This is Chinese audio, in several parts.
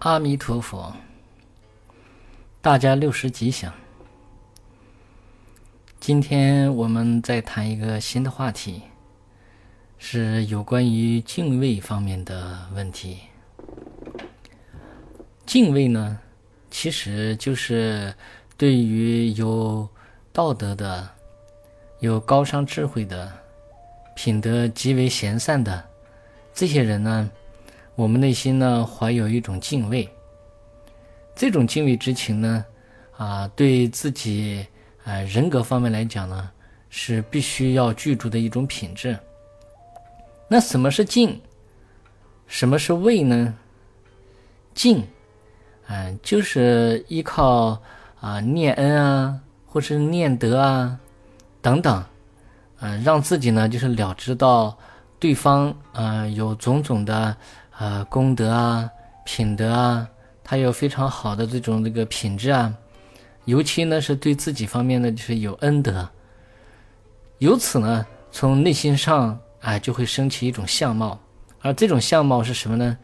阿弥陀佛，大家六十吉祥。今天我们再谈一个新的话题，是有关于敬畏方面的问题。敬畏呢，其实就是对于有道德的、有高尚智慧的、品德极为贤善的这些人呢。我们内心呢怀有一种敬畏，这种敬畏之情呢，啊，对自己啊人格方面来讲呢，是必须要具足的一种品质。那什么是敬？什么是畏呢？敬，嗯，就是依靠啊念恩啊，或是念德啊等等，嗯，让自己呢就是了知到对方啊有种种的。啊，功德啊，品德啊，他有非常好的这种这个品质啊，尤其呢是对自己方面呢就是有恩德，由此呢从内心上啊就会升起一种相貌，而这种相貌是什么呢？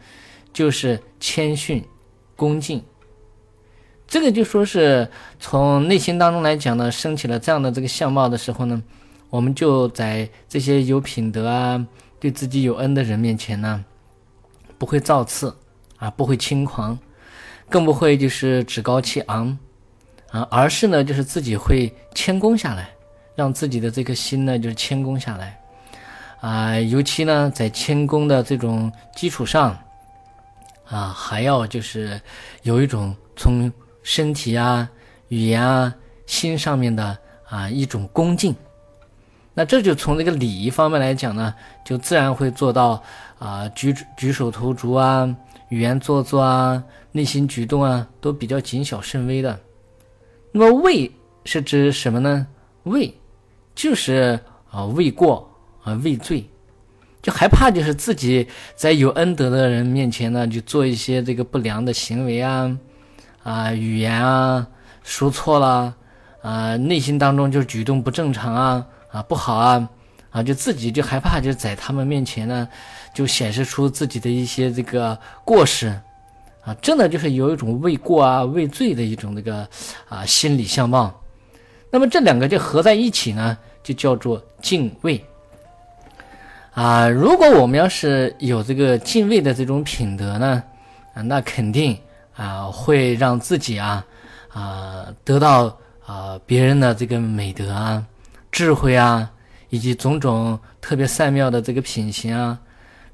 就是谦逊、恭敬。这个就说是从内心当中来讲呢，升起了这样的这个相貌的时候呢，我们就在这些有品德啊、对自己有恩的人面前呢。不会造次，啊，不会轻狂，更不会就是趾高气昂，啊，而是呢，就是自己会谦恭下来，让自己的这颗心呢，就是谦恭下来，啊，尤其呢，在谦恭的这种基础上，啊，还要就是有一种从身体啊、语言啊、心上面的啊一种恭敬。那这就从这个礼仪方面来讲呢，就自然会做到啊，举举手投足啊，语言做作啊，内心举动啊，都比较谨小慎微的。那么畏是指什么呢？畏就是啊畏过啊畏罪，就害怕就是自己在有恩德的人面前呢，就做一些这个不良的行为啊啊语言啊说错了啊，内心当中就举动不正常啊。啊，不好啊，啊，就自己就害怕，就在他们面前呢，就显示出自己的一些这个过失，啊，真的就是有一种畏过啊、畏罪的一种这个啊心理相貌。那么这两个就合在一起呢，就叫做敬畏。啊，如果我们要是有这个敬畏的这种品德呢，啊，那肯定啊会让自己啊啊得到啊别人的这个美德啊。智慧啊，以及种种特别善妙的这个品行啊，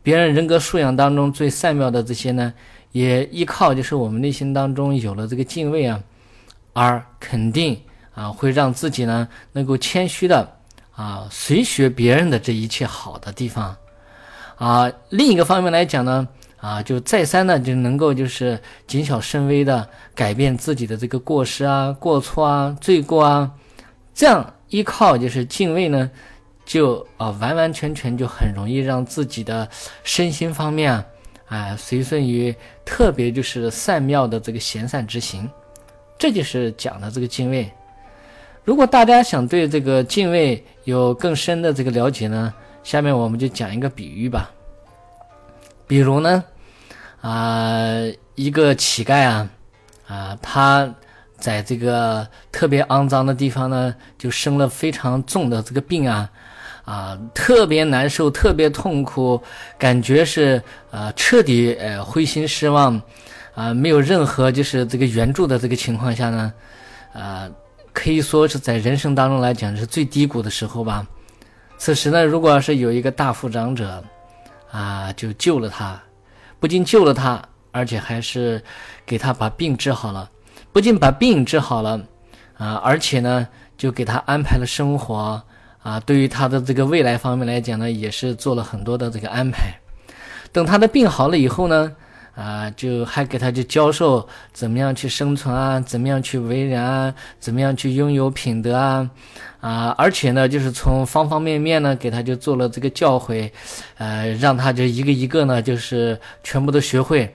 别人人格素养当中最善妙的这些呢，也依靠就是我们内心当中有了这个敬畏啊，而肯定啊会让自己呢能够谦虚的啊随学别人的这一切好的地方啊。另一个方面来讲呢啊，就再三呢就能够就是谨小慎微的改变自己的这个过失啊、过错啊、罪过啊，这样。依靠就是敬畏呢，就啊完完全全就很容易让自己的身心方面啊，啊随顺于特别就是善妙的这个贤善之行，这就是讲的这个敬畏。如果大家想对这个敬畏有更深的这个了解呢，下面我们就讲一个比喻吧。比如呢，啊一个乞丐啊，啊他。在这个特别肮脏的地方呢，就生了非常重的这个病啊，啊，特别难受，特别痛苦，感觉是啊，彻底呃灰心失望，啊，没有任何就是这个援助的这个情况下呢，啊，可以说是在人生当中来讲是最低谷的时候吧。此时呢，如果要是有一个大富长者，啊，就救了他，不仅救了他，而且还是给他把病治好了。不仅把病治好了，啊，而且呢，就给他安排了生活，啊，对于他的这个未来方面来讲呢，也是做了很多的这个安排。等他的病好了以后呢，啊，就还给他就教授怎么样去生存啊，怎么样去为人啊，怎么样去拥有品德啊，啊，而且呢，就是从方方面面呢，给他就做了这个教诲，呃，让他就一个一个呢，就是全部都学会。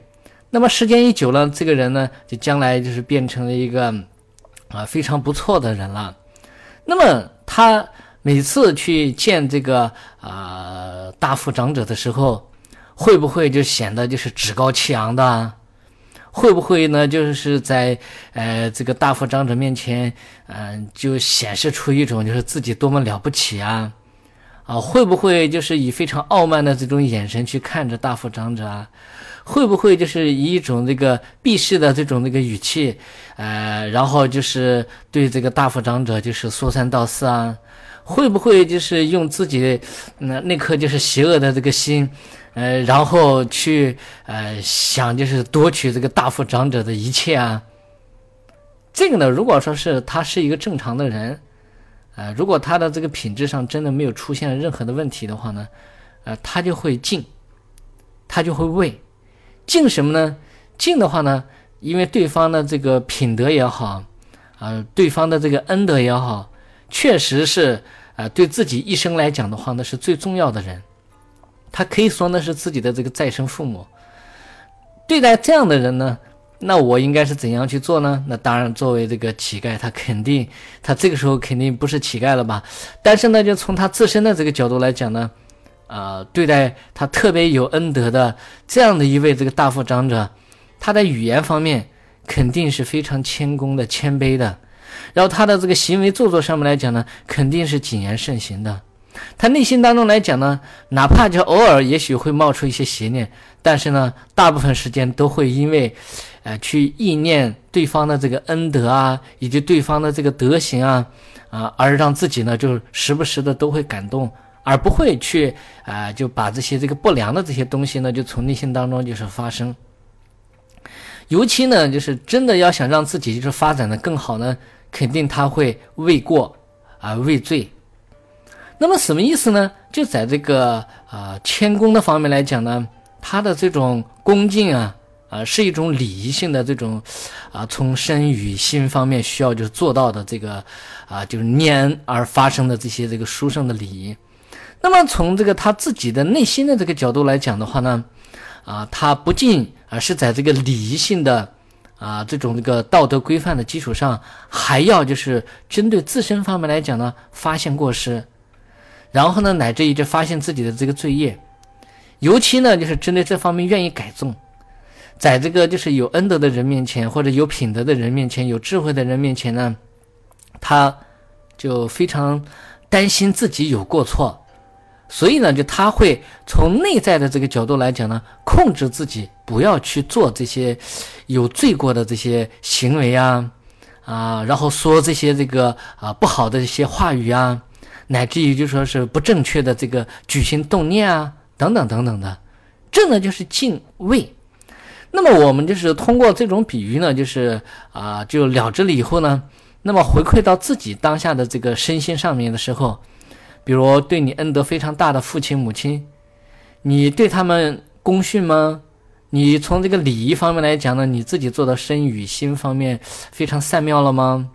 那么时间一久了，这个人呢，就将来就是变成了一个啊非常不错的人了。那么他每次去见这个啊大富长者的时候，会不会就显得就是趾高气昂的？会不会呢？就是在呃这个大富长者面前，嗯，就显示出一种就是自己多么了不起啊，啊，会不会就是以非常傲慢的这种眼神去看着大富长者啊？会不会就是以一种这个鄙视的这种那个语气，呃，然后就是对这个大富长者就是说三道四啊？会不会就是用自己那那颗就是邪恶的这个心？呃，然后去呃想就是夺取这个大富长者的一切啊。这个呢，如果说是他是一个正常的人，呃，如果他的这个品质上真的没有出现任何的问题的话呢，呃，他就会敬，他就会畏，敬什么呢？敬的话呢，因为对方的这个品德也好，啊，对方的这个恩德也好，确实是啊，对自己一生来讲的话呢，是最重要的人。他可以说那是自己的这个再生父母。对待这样的人呢，那我应该是怎样去做呢？那当然，作为这个乞丐，他肯定，他这个时候肯定不是乞丐了吧？但是呢，就从他自身的这个角度来讲呢，啊，对待他特别有恩德的这样的一位这个大富长者，他的语言方面肯定是非常谦恭的、谦卑的，然后他的这个行为做作上面来讲呢，肯定是谨言慎行的。他内心当中来讲呢，哪怕就偶尔也许会冒出一些邪念，但是呢，大部分时间都会因为，呃，去意念对方的这个恩德啊，以及对方的这个德行啊，啊，而让自己呢，就时不时的都会感动，而不会去啊，就把这些这个不良的这些东西呢，就从内心当中就是发生。尤其呢，就是真的要想让自己就是发展的更好呢，肯定他会畏过啊，畏罪。那么什么意思呢？就在这个啊谦恭的方面来讲呢，他的这种恭敬啊啊是一种礼仪性的这种啊从身与心方面需要就做到的这个啊就是念而发生的这些这个殊胜的礼仪。那么从这个他自己的内心的这个角度来讲的话呢，啊他不仅啊是在这个礼仪性的啊这种这个道德规范的基础上，还要就是针对自身方面来讲呢，发现过失。然后呢，乃至于就发现自己的这个罪业，尤其呢，就是针对这方面愿意改正，在这个就是有恩德的人面前，或者有品德的人面前，有智慧的人面前呢，他就非常担心自己有过错，所以呢，就他会从内在的这个角度来讲呢，控制自己不要去做这些有罪过的这些行为啊，啊，然后说这些这个啊不好的一些话语啊。乃至于就说是不正确的这个举行动念啊，等等等等的，这呢就是敬畏。那么我们就是通过这种比喻呢，就是啊就了之了以后呢，那么回馈到自己当下的这个身心上面的时候，比如对你恩德非常大的父亲母亲，你对他们恭训吗？你从这个礼仪方面来讲呢，你自己做的身与心方面非常善妙了吗？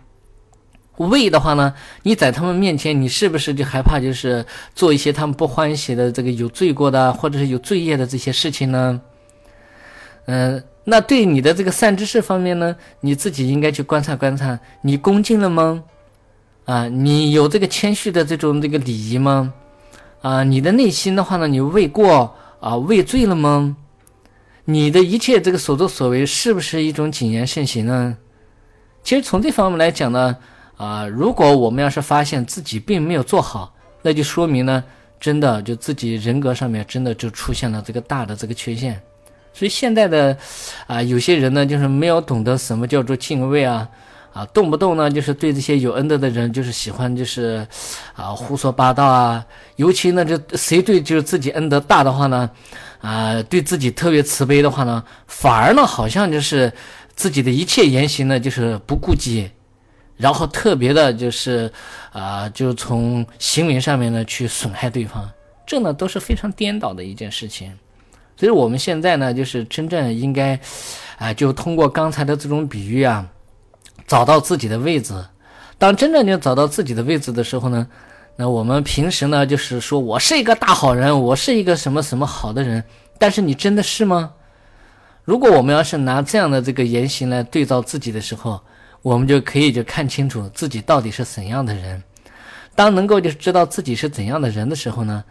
畏的话呢，你在他们面前，你是不是就害怕，就是做一些他们不欢喜的这个有罪过的，或者是有罪业的这些事情呢？嗯，那对你的这个善知识方面呢，你自己应该去观察观察，你恭敬了吗？啊，你有这个谦虚的这种这个礼仪吗？啊，你的内心的话呢，你畏过啊畏罪了吗？你的一切这个所作所为是不是一种谨言慎行呢？其实从这方面来讲呢。啊，如果我们要是发现自己并没有做好，那就说明呢，真的就自己人格上面真的就出现了这个大的这个缺陷。所以现在的啊，有些人呢，就是没有懂得什么叫做敬畏啊，啊，动不动呢就是对这些有恩德的人就是喜欢就是啊胡说八道啊，尤其呢就谁对就是自己恩德大的话呢，啊，对自己特别慈悲的话呢，反而呢好像就是自己的一切言行呢就是不顾及。然后特别的就是，啊，就从行为上面呢去损害对方，这呢都是非常颠倒的一件事情。所以我们现在呢，就是真正应该，啊，就通过刚才的这种比喻啊，找到自己的位置。当真正就找到自己的位置的时候呢，那我们平时呢就是说我是一个大好人，我是一个什么什么好的人，但是你真的是吗？如果我们要是拿这样的这个言行来对照自己的时候，我们就可以就看清楚自己到底是怎样的人。当能够就是知道自己是怎样的人的时候呢，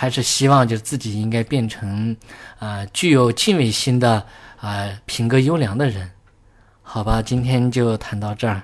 还是希望就是自己应该变成呃具有敬畏心的呃品格优良的人。好吧，今天就谈到这儿。